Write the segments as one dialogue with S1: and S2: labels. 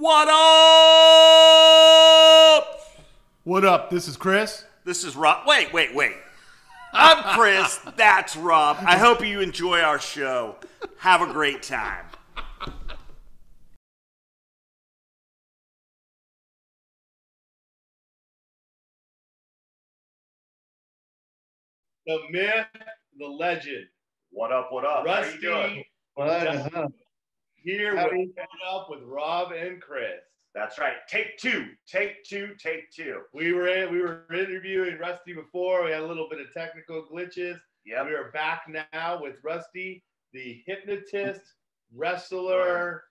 S1: What up?
S2: What up? This is Chris.
S1: This is Rob. Wait, wait, wait. I'm Chris. That's Rob. I hope you enjoy our show. Have a great time.
S3: the myth, the legend.
S1: What up? What up? How you doing?
S3: Rusty
S4: What?
S3: Here
S4: How
S3: with
S4: you-
S3: Up with Rob and Chris.
S1: That's right. Take two. Take two. Take two.
S3: We were in, we were interviewing Rusty before. We had a little bit of technical glitches.
S1: Yeah.
S3: We are back now with Rusty, the hypnotist, wrestler.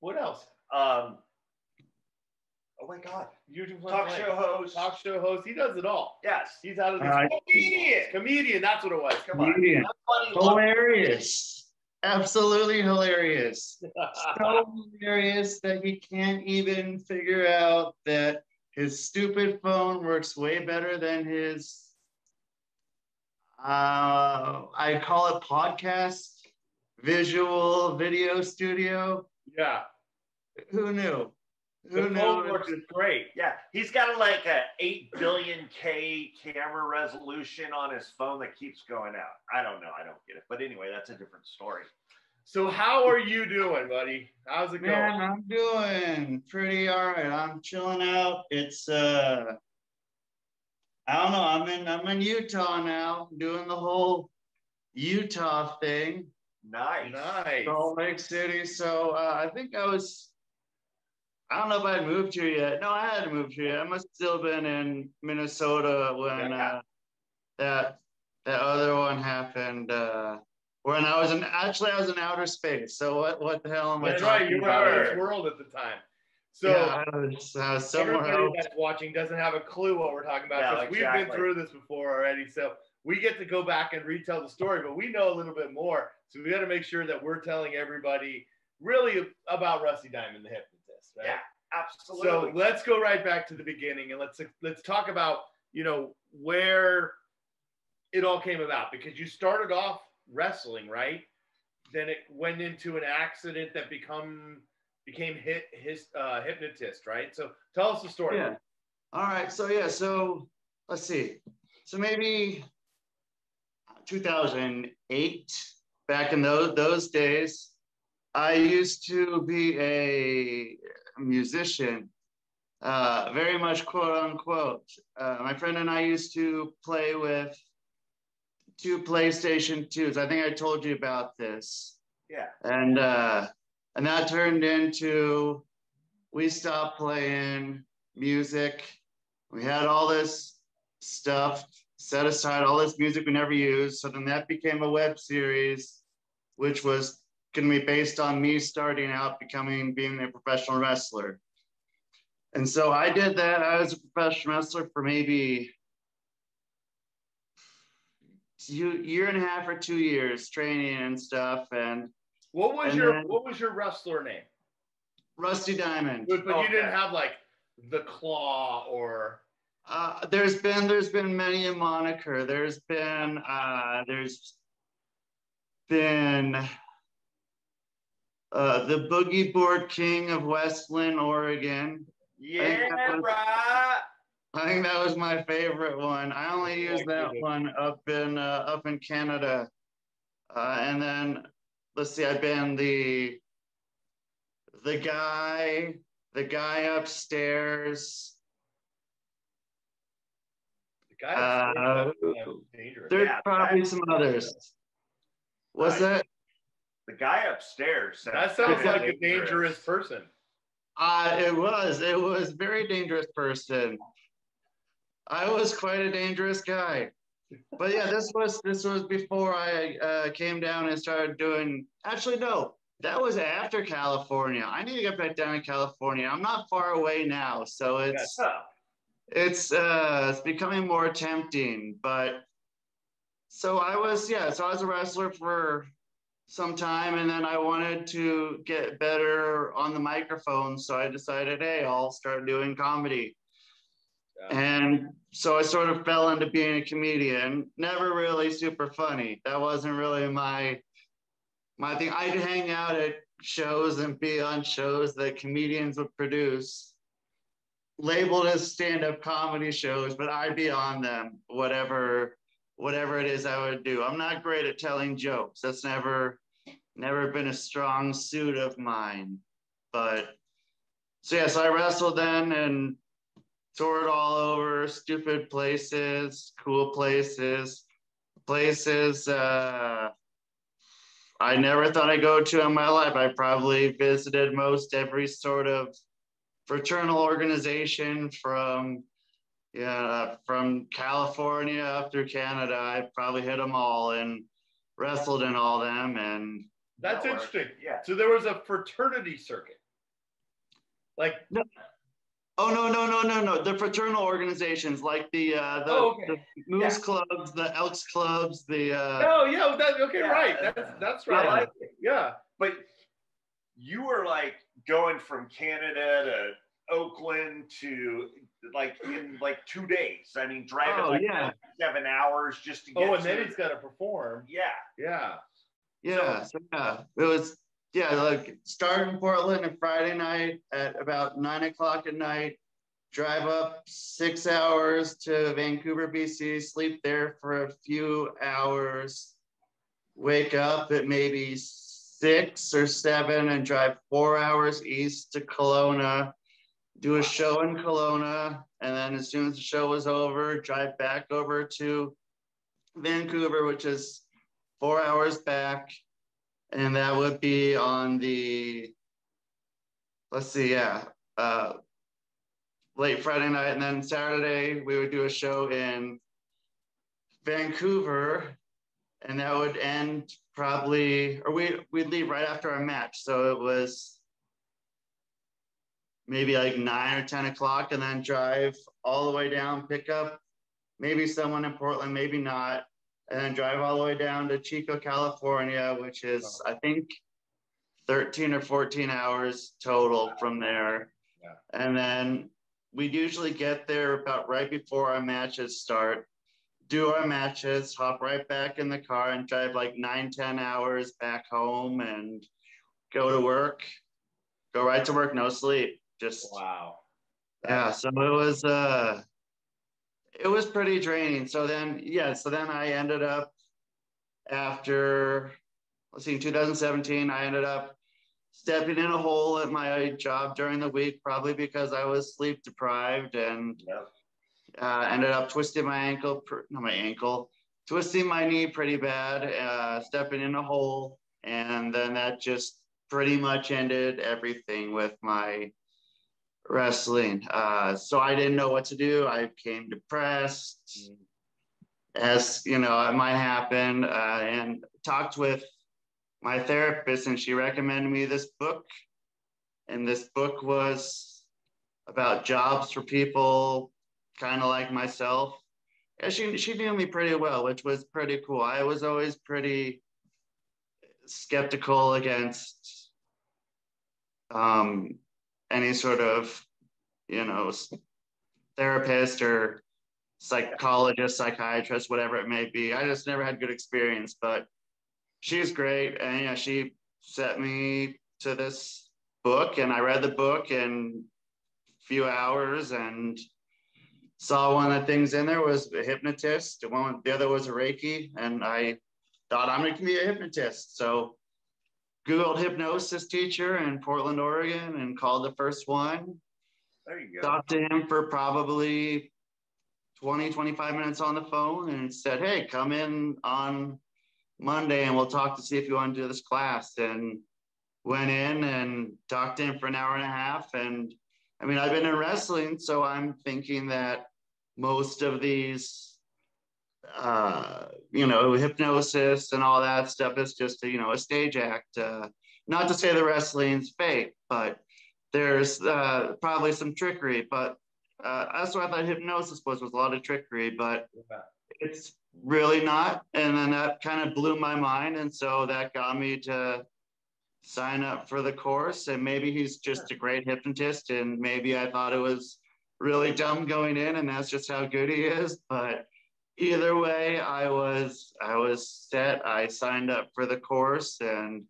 S3: What else?
S1: Um. Oh my God.
S3: You just
S1: Talk show host.
S3: Talk show host. He does it all.
S1: Yes.
S3: He's out of the
S4: Uh,
S3: comedian. Comedian. That's what it was. Come on.
S4: Comedian.
S1: Funny look.
S4: Hilarious. Absolutely hilarious. So hilarious that he can't even figure out that his stupid phone works way better than his uh I call it podcast visual video studio.
S3: yeah.
S4: Who knew?
S3: The
S4: Who
S3: phone works great.
S1: Yeah, he's got like a eight billion K camera resolution on his phone that keeps going out. I don't know. I don't get it. But anyway, that's a different story.
S3: So how are you doing, buddy? How's it
S4: Man,
S3: going?
S4: I'm doing pretty all right. I'm chilling out. It's uh I don't know. I'm in I'm in Utah now, doing the whole Utah thing,
S1: Nice.
S3: Nice.
S4: Salt Lake City. So uh, I think I was I don't know if I would moved here yet. No, I hadn't moved here. yet. I must have still been in Minnesota when
S1: Yeah.
S4: uh, that that other one happened. Uh, when I was in actually I was in outer space. So what what the hell am I
S3: That's
S4: talking
S3: right. You were out of this world at the time. So
S4: yeah, I was, I was somewhere
S3: everybody
S4: else.
S3: that's watching doesn't have a clue what we're talking about
S1: No,
S3: because we've been through this before already. So we get to go back and retell the story, but we know a little bit more. So we got to make sure that we're telling everybody really about Rusty Diamond, the hypnotist, right?
S1: Yeah, absolutely.
S3: So let's go right back to the beginning and let's let's talk about you know where it all came about because you started off wrestling, right? Then it went into an accident that become became hit his uh, hypnotist, right? So tell us the story.
S4: Yeah. All right. So yeah. So let's see. So maybe 2008. Back in those those days, I used to be a musician, uh, very much quote unquote. Uh, my friend and I used to play with two PlayStation 2s. I think I told you about this
S1: yeah.
S4: and uh, and that turned into we stopped playing music. We had all this stuff set aside, all this music we never used. So then that became a web series, which was going to be based on me starting out becoming being a professional wrestler. And so I did that. I was a professional wrestler for maybe two, year and a half or two years training and stuff. And
S3: What was
S4: And
S3: your
S4: then-
S3: What was your wrestler name?
S4: Rusty Diamond.
S3: But, but you didn't have like the Claw or
S4: Uh, there's been there's been many a moniker. There's been uh, there's been uh, the Boogie Board King of Westland, Oregon.
S1: Yeah,
S4: that was-
S1: right.
S4: I think that was my favorite one. I only used that one up in uh, up in Canada, uh, and then let's see, I've been the the guy the guy upstairs.
S3: the guy.
S4: Uh. There's
S1: Yeah,
S4: probably
S1: that-
S4: some others. What's
S1: Right.
S4: that?
S1: The guy upstairs.
S3: That sounds
S4: Yeah.
S3: like a dangerous person.
S4: Uh, it was. It was very dangerous person. I was quite a dangerous guy. But yeah, this was this was before I uh, came down and started doing. Actually, no, that was after California. I need to get back down to California. I'm not far away now, so it's it's uh it's becoming more tempting. But so I was yeah, so I was a wrestler for some time and then I wanted to get better on the microphone. So I decided, hey, I'll start doing comedy.
S3: Yeah.
S4: And so I sort of fell into being a comedian. Never really super funny. That wasn't really my my thing. I'd hang out at shows and be on shows that comedians would produce labeled as stand-up comedy shows, but I'd be on them, whatever whatever it is I would do. I'm not great at telling jokes. That's never never been a strong suit of mine. But so yes, I wrestled then and toured all over stupid places, cool places, places uh I never thought I'd go to in my life. I probably visited most every sort of fraternal organization from yeah from California up through Canada. I probably hit them all and wrestled in all them and
S3: That's
S1: That
S3: interesting.
S1: Yeah.
S3: So there was a fraternity circuit. Like, No.
S4: oh no no no no no the fraternal organizations like the uh the,
S3: Oh, okay.
S4: the moose
S1: Yeah.
S4: clubs the elks clubs the uh
S3: oh yeah, that, okay,
S1: Yeah.
S3: right. That's that's
S1: I
S3: right.
S1: like it.
S3: yeah.
S1: But you were like going from Canada to Oakland to like in like two days. I mean, driving
S4: Oh,
S1: like
S4: yeah.
S1: seven hours just to oh, get.
S3: Oh, and
S1: to
S3: then he's got to perform.
S1: Yeah.
S3: Yeah.
S4: Yeah, so, yeah, it was yeah, like start in Portland on Friday night at about nine o'clock at night, drive up six hours to Vancouver, BC, sleep there for a few hours, wake up at maybe six or seven, and drive four hours east to Kelowna, do a show in Kelowna, and then as soon as the show was over, drive back over to Vancouver, which is four hours back, and that would be on the let's see, yeah, uh, late Friday night, and then Saturday we would do a show in Vancouver, and that would end probably, or we we'd leave right after our match, so it was maybe like nine or ten o'clock, and then drive all the way down, pick up maybe someone in Portland, maybe not, and then drive all the way down to Chico, California, which is I think 13 or 14 hours total from there.
S3: Yeah.
S4: And then we'd usually get there about right before our matches start, do our matches, hop right back in the car and drive like nine, 10 hours back home and go to work, go right to work, no sleep. Just
S3: Wow.
S4: yeah, so it was uh it was pretty draining. So then yeah, so then I ended up after let's see, in 2017, I ended up stepping in a hole at my job during the week, probably because I was sleep deprived and
S1: Yep.
S4: uh, ended up twisting my ankle, not my ankle, twisting my knee pretty bad, uh, stepping in a hole. And then that just pretty much ended everything with my wrestling. Uh, so I didn't know what to do. I became depressed, as you know, it might happen, uh, and talked with my therapist, and she recommended me this book. And this book was about jobs for people kind of like myself. Yeah, she she knew me pretty well, which was pretty cool. I was always pretty skeptical against um, any sort of, you know, therapist or psychologist, psychiatrist, whatever it may be. I just never had good experience, but she's great, and yeah, she set me to this book, and I read the book in a few hours, and saw one of the things in there was a hypnotist. The one, the other was a Reiki, and I thought I'm going to be a hypnotist. So Googled hypnosis teacher in Portland, Oregon, and called the first one.
S1: There you go.
S4: Talked to him for probably 20, 25 minutes on the phone and said, Hey, come in on Monday and we'll talk to see if you want to do this class. And went in and talked to him for an hour and a half. And I mean, I've been in wrestling, so I'm thinking that most of these uh, you know, hypnosis and all that stuff is just, a, you know, a stage act. Uh, not to say the wrestling's fake, but there's uh, probably some trickery. But uh, that's what I thought hypnosis was, was a lot of trickery, but it's really not. And then that kind of blew my mind. And so that got me to sign up for the course. And maybe he's just a great hypnotist. And maybe I thought it was really dumb going in, and that's just how good he is. But either way, I was I was set. I signed up for the course, and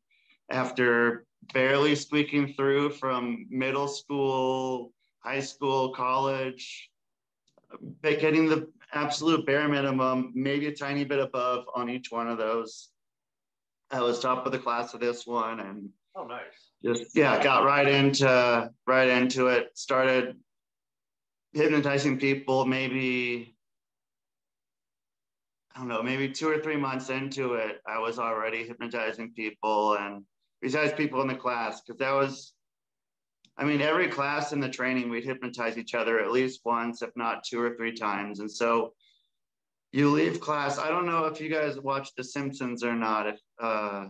S4: after barely squeaking through from middle school, high school, college, but getting the absolute bare minimum, maybe a tiny bit above on each one of those. I was top of the class of this one and
S1: Oh, nice.
S4: just yeah, got right into right into it. Started hypnotizing people maybe I don't know, maybe two or three months into it, I was already hypnotizing people and besides people in the class, because that was I mean, every class in the training, we'd hypnotize each other at least once, if not two or three times. And so you leave class. I don't know if you guys watch The Simpsons or not. If uh,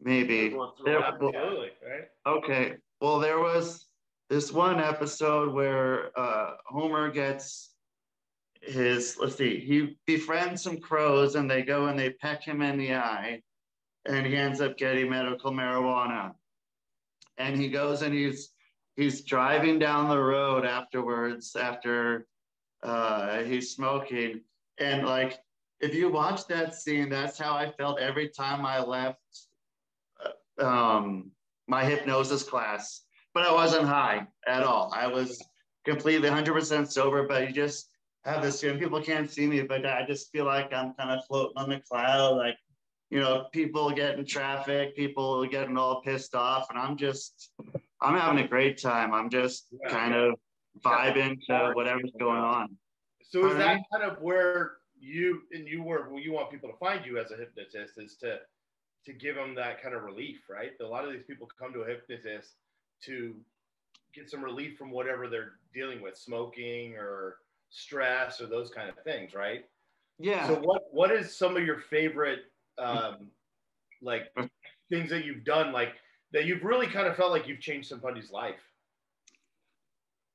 S4: maybe. There-
S3: Absolutely, right?
S4: Okay. Well, there was this one episode where uh, Homer gets his, let's see, he befriends some crows and they go and they peck him in the eye and he ends up getting medical marijuana. And he goes and he's he's driving down the road afterwards after uh, he's smoking. And like, if you watch that scene, that's how I felt every time I left uh, um, my hypnosis class. But I wasn't high at all. I was completely 100% sober, but you just have this and People can't see me, but I just feel like I'm kind of floating on the cloud. Like, you know, people getting traffic, people getting all pissed off, and I'm just, I'm having a great time. I'm just
S3: Yeah.
S4: kind of vibing to whatever's going on.
S3: So is that kind of where you and you work? Well, you want people to find you as a hypnotist is to to give them that kind of relief, right? A lot of these people come to a hypnotist to get some relief from whatever they're dealing with, smoking or stress or those kind of things, right?
S4: Yeah.
S3: So what what is some of your favorite um, like things that you've done, like that you've really kind of felt like you've changed somebody's life?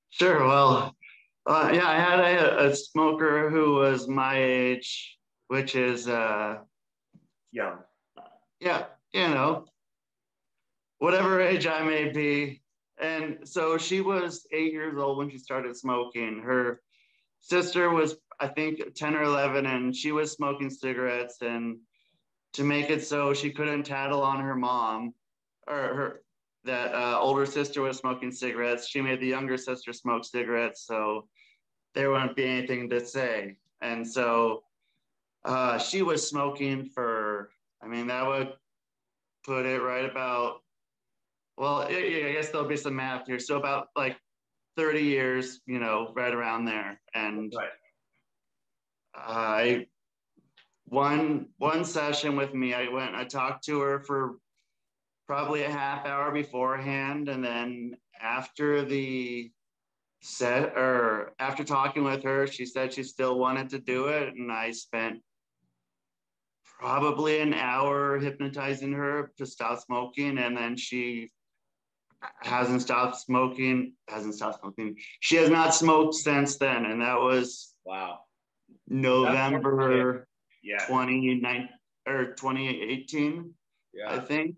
S4: Sure. Well, uh, yeah, I had a, a smoker who was my age, which is, uh,
S1: Young.
S4: yeah, you know, whatever age I may be. And so she was eight years old when she started smoking. Her sister was, I think, 10 or 11, and she was smoking cigarettes. And to make it so she couldn't tattle on her mom or her, that uh, older sister was smoking cigarettes. She made the younger sister smoke cigarettes, so there wouldn't be anything to say. And so uh, she was smoking for, I mean, that would put it right about, well, yeah, I guess there'll be some math here. So about like 30 years, you know, right around there. And
S1: Right.
S4: I one one session with me, I went, I talked to her for probably a half hour beforehand, and then after the set or after talking with her, she said she still wanted to do it, and I spent probably an hour hypnotizing her to stop smoking, and then she hasn't stopped smoking, hasn't stopped smoking. She has not smoked since then, and that was
S3: Wow.
S4: November
S1: Yeah.
S4: 29 or 2018, I think.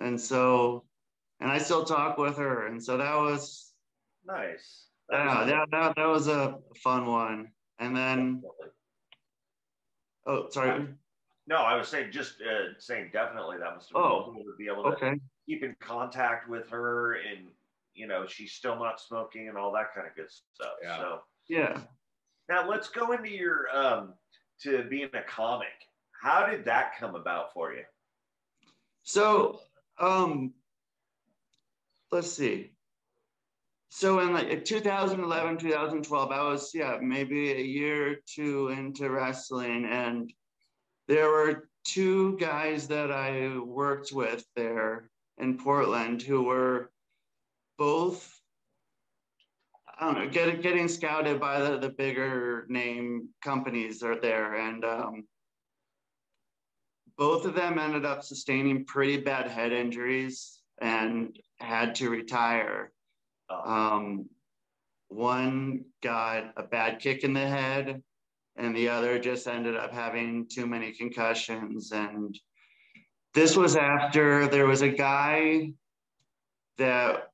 S4: And so, and I still talk with her. And so that was,
S1: Nice. That
S4: yeah,
S1: was-
S4: that, that, that was a fun one. And then, oh, sorry.
S1: No, I was saying just uh, saying definitely that been
S4: Oh,
S1: cool to be able to
S4: Okay.
S1: Keep in contact with her and you know she's still not smoking and all that kind of good stuff.
S3: Yeah.
S1: So
S4: Yeah.
S1: now let's go into your um to being a comic. How did that come about for you?
S4: So, um, let's see. So in like 2011, 2012, I was, yeah, maybe a year or two into wrestling. And there were two guys that I worked with there in Portland who were both, I don't know, getting, getting scouted by the, the bigger name companies are there. And, um, both of them ended up sustaining pretty bad head injuries and had to retire. Um, one got a bad kick in the head, and the other just ended up having too many concussions. And this was after there was a guy that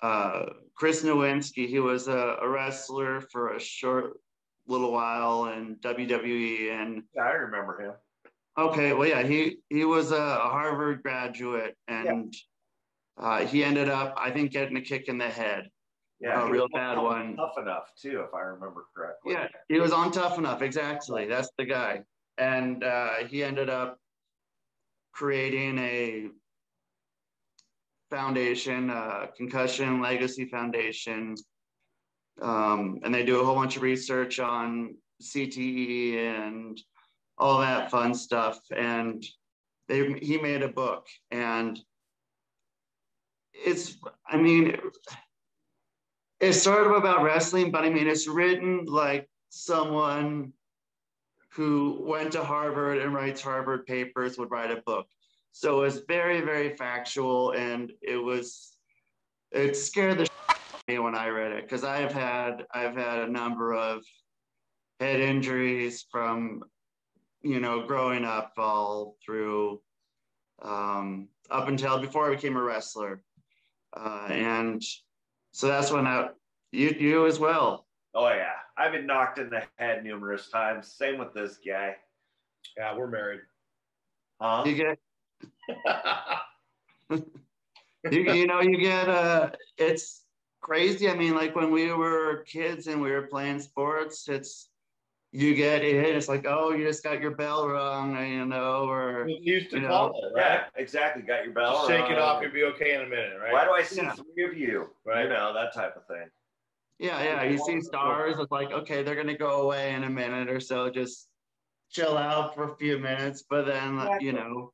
S4: uh, Chris Nowinski, he was a, a wrestler for a short little while in WWE, and
S1: yeah, I remember him.
S4: Okay, well, yeah, he he was a Harvard graduate, and uh, he ended up, I think, getting a kick in the head.
S1: Yeah,
S4: A real bad one.
S1: Tough enough too, if I remember correctly.
S4: Yeah, he was on Tough Enough, exactly. That's the guy, and uh, he ended up creating a foundation, uh, Concussion Legacy Foundation, um, and they do a whole bunch of research on CTE and all that fun stuff. And they he made a book, and it's I mean it's sort of about wrestling, but I mean it's written like someone who went to Harvard and writes Harvard papers would write a book. So it's very, very factual, and it was it scared the me when I read it because I've had I've had a number of head injuries from you know growing up all through um, up until before I became a wrestler, uh, and so that's when I you you as well.
S1: Oh yeah, I've been knocked in the head numerous times. Same with this guy.
S3: Yeah, we're married.
S1: Huh?
S4: You get you, you know you get uh it's crazy i mean like when we were kids and we were playing sports it's you get it it's like oh you just got your bell rung you know or
S3: We used to
S4: You
S3: call
S4: know,
S3: it, right?
S1: Yeah, exactly. Got your bell.
S3: Just shake it off, you'll be okay in a minute, right?
S1: Why do I see
S4: Yeah.
S1: three of you?
S3: Right.
S1: You know that type of thing.
S4: Yeah yeah you see stars it's like okay they're gonna go away in a minute or so just chill out for a few minutes but then you know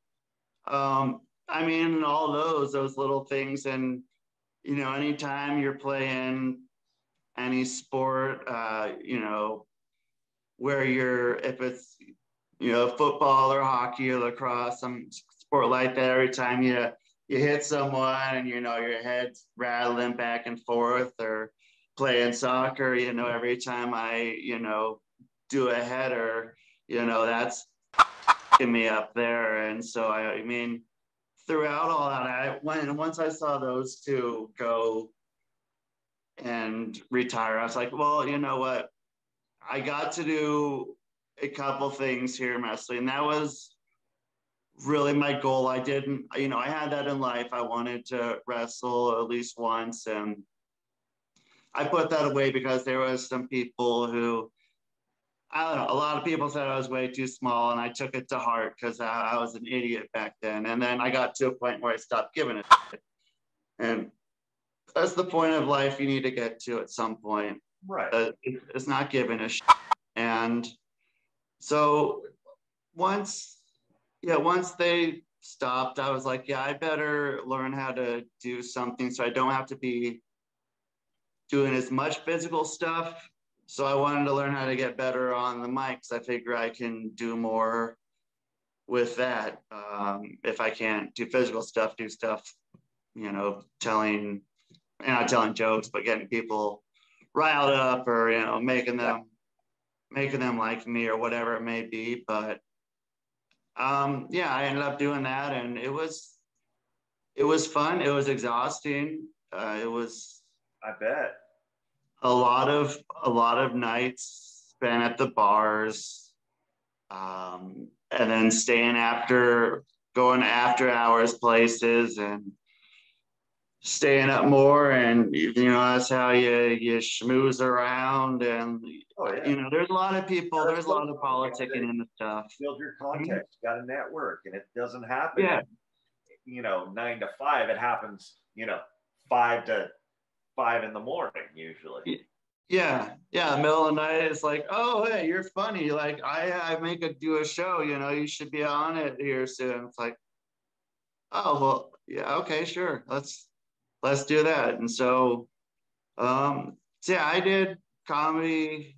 S4: um i mean all those those little things and you know anytime you're playing any sport uh you know where you're if it's you know football or hockey or lacrosse some sport like that every time you you hit someone and you know your head's rattling back and forth or playing soccer you know every time i you know do a header you know that's me up there. And so i, I mean throughout all that i when once i saw those two go and retire i was like well you know what? I got to do a couple things here in wrestling and that was really my goal. I didn't you know i had that in life. I wanted to wrestle at least once and i put that away because there was some people who I don't know. A lot of people said I was way too small, and I took it to heart because I, I was an idiot back then. And then I got to a point where I stopped giving it. And that's the point of life you need to get to at some point.
S1: Right.
S4: Uh, it- it's not giving a shit. And so once, yeah, once they stopped, I was like, yeah, I better learn how to do something so I don't have to be doing as much physical stuff. So I wanted to learn how to get better on the mics. I figure I can do more with that. Um, if I can't do physical stuff, do stuff, you know, telling, not telling jokes, but getting people riled up or, you know, making them, making them like me or whatever it may be. But um, yeah, I ended up doing that and it was, it was fun. It was exhausting. Uh, it was,
S1: I bet.
S4: A lot of a lot of nights spent at the bars um, and then staying after going after hours places and staying up more and you know that's how you you schmooze around and
S1: Oh yeah.
S4: you know there's a lot of people there's a lot of politicking in the stuff
S1: Build your contacts. Got a network, and it doesn't happen.
S4: Yeah.
S1: You know, nine to five. It happens. You know, five to five in the morning usually.
S4: Yeah, yeah. Middle of the night, it's like, oh, hey, you're funny. Like, I, I make a do a show. You know, you should be on it here soon. It's like, oh, well, yeah, okay, sure. Let's let's do that. And so, um, so yeah, I did comedy.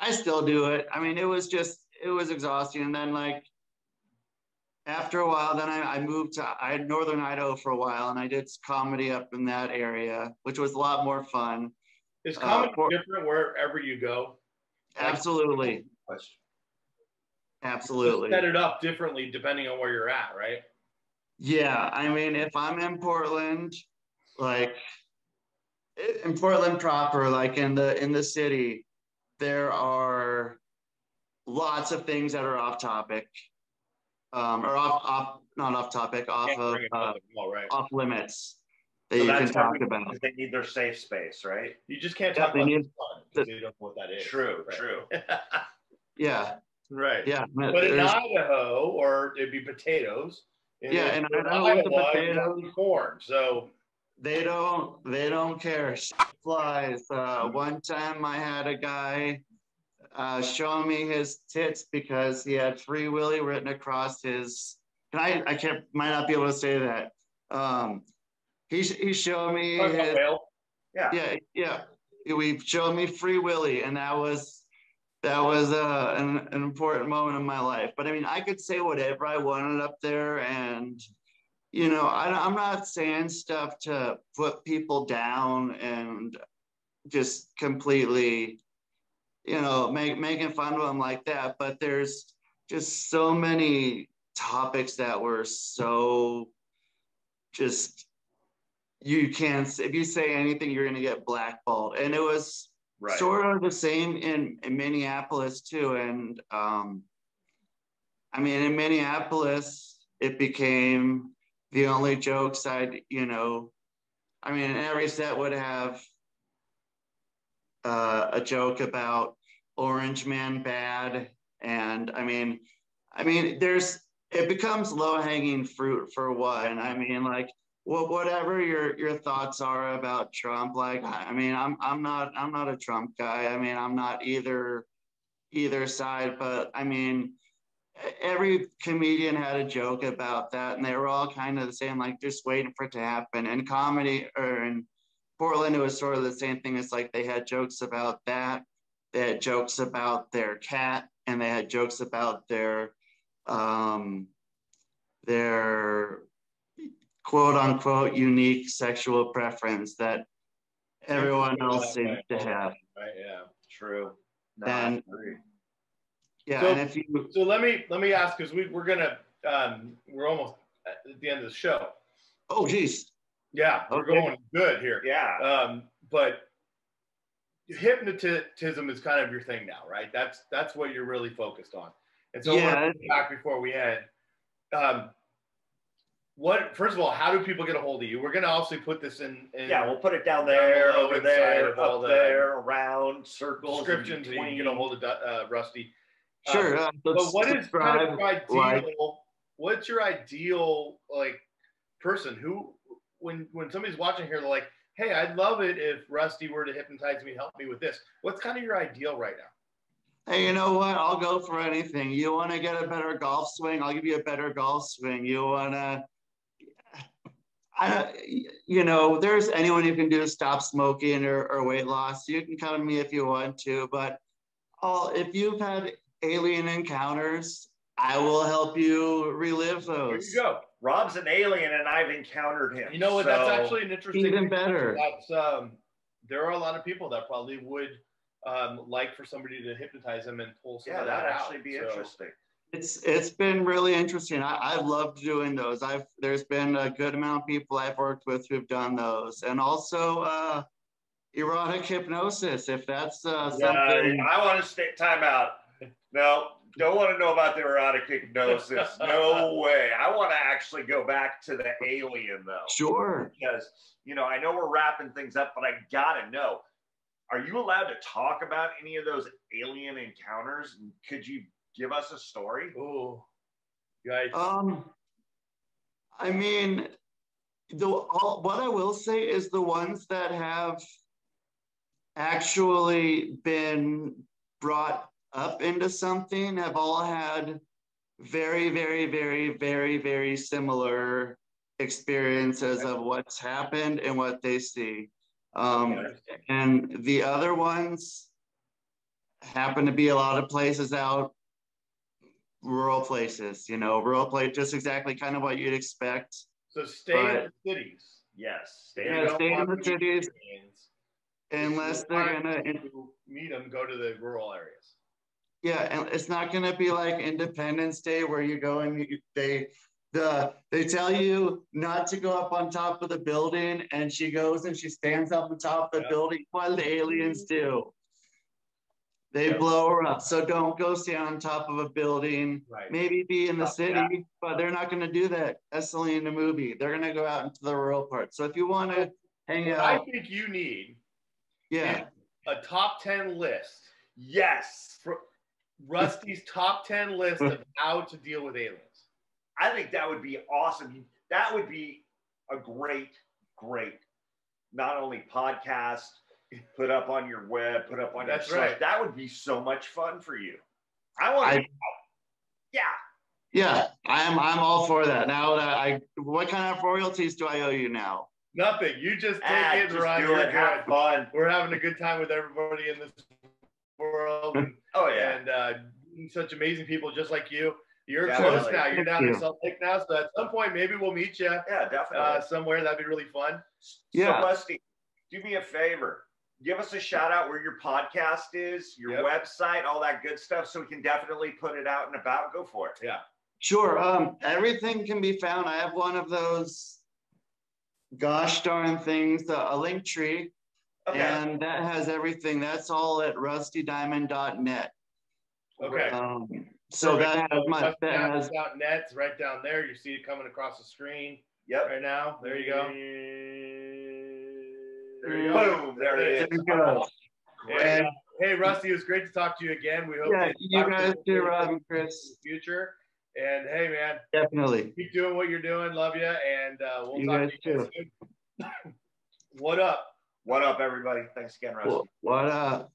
S4: I still do it. I mean, it was just it was exhausting. And then like after a while, then I, I moved to I had Northern Idaho for a while, and I did comedy up in that area, which was a lot more fun.
S3: Is
S4: Uh,
S3: comedy
S4: for-
S3: different wherever you go?
S4: Absolutely, absolutely.
S3: Set it up differently depending on where you're at, right?
S4: Yeah, I mean, if I'm in Portland, like in Portland proper, like in the in the city, there are lots of things that are off topic, um, or off, off, not off topic, off of, uh,
S3: up at all, right?
S4: off limits that
S1: So
S4: you can talk about.
S1: They need their safe space, right?
S3: You just can't
S4: Yeah,
S3: talk
S4: they
S3: about
S4: need-
S3: the sun because you don't know what that is.
S1: True,
S3: right?
S1: true.
S4: Yeah,
S3: right.
S4: yeah.
S3: But in Idaho, or it'd be potatoes. Yeah, and
S4: I
S3: in,
S4: in Idaho, with the
S3: Iowa,
S4: potatoes-
S3: it's corn. So
S4: they don't they don't care Shit flies uh one time i had a guy uh showing me his tits because he had free willy written across his can i i can't might not be able to say that um he he showed me his.
S1: Yeah.
S4: yeah yeah we showed me free willy and that was that was uh, an, an important moment in my life but i mean i could say whatever i wanted up there and you know, I, I'm not saying stuff to put people down and just completely, you know, make, making fun of them like that. But there's just so many topics that were so just, you can't, if you say anything, you're going to get blackballed. And it was
S1: Right.
S4: sort of the same in, in Minneapolis too. And um, I mean, in Minneapolis, it became the only jokes I'd, you know, I mean, every set would have uh, a joke about Orange Man bad. And I mean, I mean, there's, it becomes low hanging fruit for one. I mean, like, well, whatever your your thoughts are about Trump, like I mean, I'm I'm not I'm not a Trump guy. I mean, I'm not either either side, but I mean, every comedian had a joke about that, and they were all kind of the same, like just waiting for it to happen. And comedy, or in Portland, it was sort of the same thing. It's like they had jokes about that, they had jokes about their cat, and they had jokes about their um, their quote unquote unique sexual preference that everyone else seems to have.
S3: Right. Yeah.
S1: True. No,
S4: And- Yeah,
S3: So-
S4: and if you
S3: So let me let me ask because we we're gonna um, we're almost at the end of the show.
S4: oh geez,
S3: Yeah, we're
S4: Okay.
S3: going good here.
S1: Yeah.
S3: Um, but hypnotism is kind of your thing now, right? That's that's what you're really focused on. And so
S4: Yeah.
S3: back before we end. Um, what first of all, how do people get a hold of you? We're gonna obviously put this in, in
S1: Yeah, we'll put it down
S3: Down
S1: there,
S3: below
S1: over there, up
S3: the
S1: there, around, circles.
S3: descriptions so you can get a hold of uh, Rusty. Um,
S4: sure. uh,
S3: But what is kind of your ideal?
S4: like-
S3: what's your ideal like person who when when somebody's watching here, they're like, "Hey, I'd love it if Rusty were to hypnotize me, and help me with this." What's kind of your ideal right now?
S4: Hey, you know what? I'll go for anything. You want to get a better golf swing? I'll give you a better golf swing. You want to, I, you know, there's anyone who can do stop smoking or, or weight loss. You can come to me if you want to, but all if you've had alien encounters, I will help you relive
S3: Here
S4: those.
S3: you go.
S1: Rob's an alien, and I've encountered him.
S3: You know what?
S1: so-
S3: That's actually an interesting.
S4: Even better.
S3: That's um, there are a lot of people that probably would um, like for somebody to hypnotize them and pull some
S1: yeah,
S3: of that
S1: that'd
S3: out.
S1: actually be
S3: So-
S1: interesting.
S4: It's it's been really interesting. I, I've loved doing those. I've there's been a good amount of people I've worked with who've done those, and also uh, erotic hypnosis. If that's uh,
S1: Yeah,
S4: something,
S1: I want to stay. Time out. No, don't want to know about the erotic hypnosis. No way. I want to actually go back to the alien though,
S4: sure.
S1: because you know I know we're wrapping things up, but I gotta know: Are you allowed to talk about any of those alien encounters? Could you give us a story?
S3: Oh, guys.
S4: Um, I mean, the all, what I will say is the ones that have actually been brought up into something have all had very, very, very, very, very similar experiences of what's happened and what they see. Um, and the other ones happen to be a lot of places out rural places, you know, rural place, just exactly kind of what you'd expect.
S3: so stay in the cities.
S1: Yes. Stay
S4: Yeah, stay in the cities unless they're gonna,
S3: to meet them. Go to the rural areas.
S4: Yeah, and it's not gonna be like Independence Day where you go and you, they, the, they tell you not to go up on top of the building and she goes and she stands up on top of the
S3: Yeah.
S4: building. What the aliens do? They
S3: Yeah.
S4: blow her up. So don't go stand on top of a building.
S3: Right.
S4: Maybe be in the city,
S3: that.
S4: but they're not going to do that. That's only in the movie. They're going to go out into the rural part. So if you want to hang
S3: What I think you need
S4: yeah,
S3: a top 10 list.
S1: Yes.
S3: Rusty's top 10 list of how to deal with aliens.
S1: I think that would be awesome. That would be a great, great, not only podcast, put up on your web, put up on
S3: That's
S1: your site.
S3: right.
S1: That would be so much fun for you. I want to. Yeah.
S4: yeah, I'm I'm all for that. Now that I, what kind of royalties do I owe you now?
S3: Nothing. You just take
S1: Ah,
S3: it and
S1: just
S3: run.
S1: do it. Have fun.
S3: We're having a good time with everybody in this world. And,
S1: Oh yeah.
S3: and uh, such amazing people just like you. You're
S1: Definitely.
S3: close now. You're
S4: Thank
S3: down in
S4: you.
S3: Salt Lake now. So at some point, maybe we'll meet you
S1: Yeah, definitely.
S3: uh, somewhere. That'd be really fun.
S4: Yeah.
S1: So, Rusty, do me a favor. Give us a shout out where your podcast is, your
S3: Yep.
S1: website, all that good stuff, so we can definitely put it out and about. Go for it. Yeah.
S4: Sure. Um, everything can be found. I have one of those gosh darn things, the, a link tree,
S1: Okay.
S4: and that has everything. That's all at rustydiamond.net.
S3: Okay.
S4: Um, so that has my that has
S3: net. It's right down there. You see it coming across the screen
S1: Yep.
S3: right now. There you go.
S1: There you go. Boom. There it is.
S4: There you.
S1: Great.
S3: And, uh, hey, Rusty, it was great to talk to you again. We hope
S4: Yeah,
S3: to
S4: you
S3: talk to
S4: guys
S3: you
S4: too,
S3: in
S4: Rob
S3: the
S4: and Chris.
S3: future. And hey, man,
S4: Definitely.
S3: keep doing what you're doing. Love you, and uh, we'll
S4: You
S3: talk to you guys soon. what up?
S1: What up, everybody? Thanks again, Rusty.
S4: What up?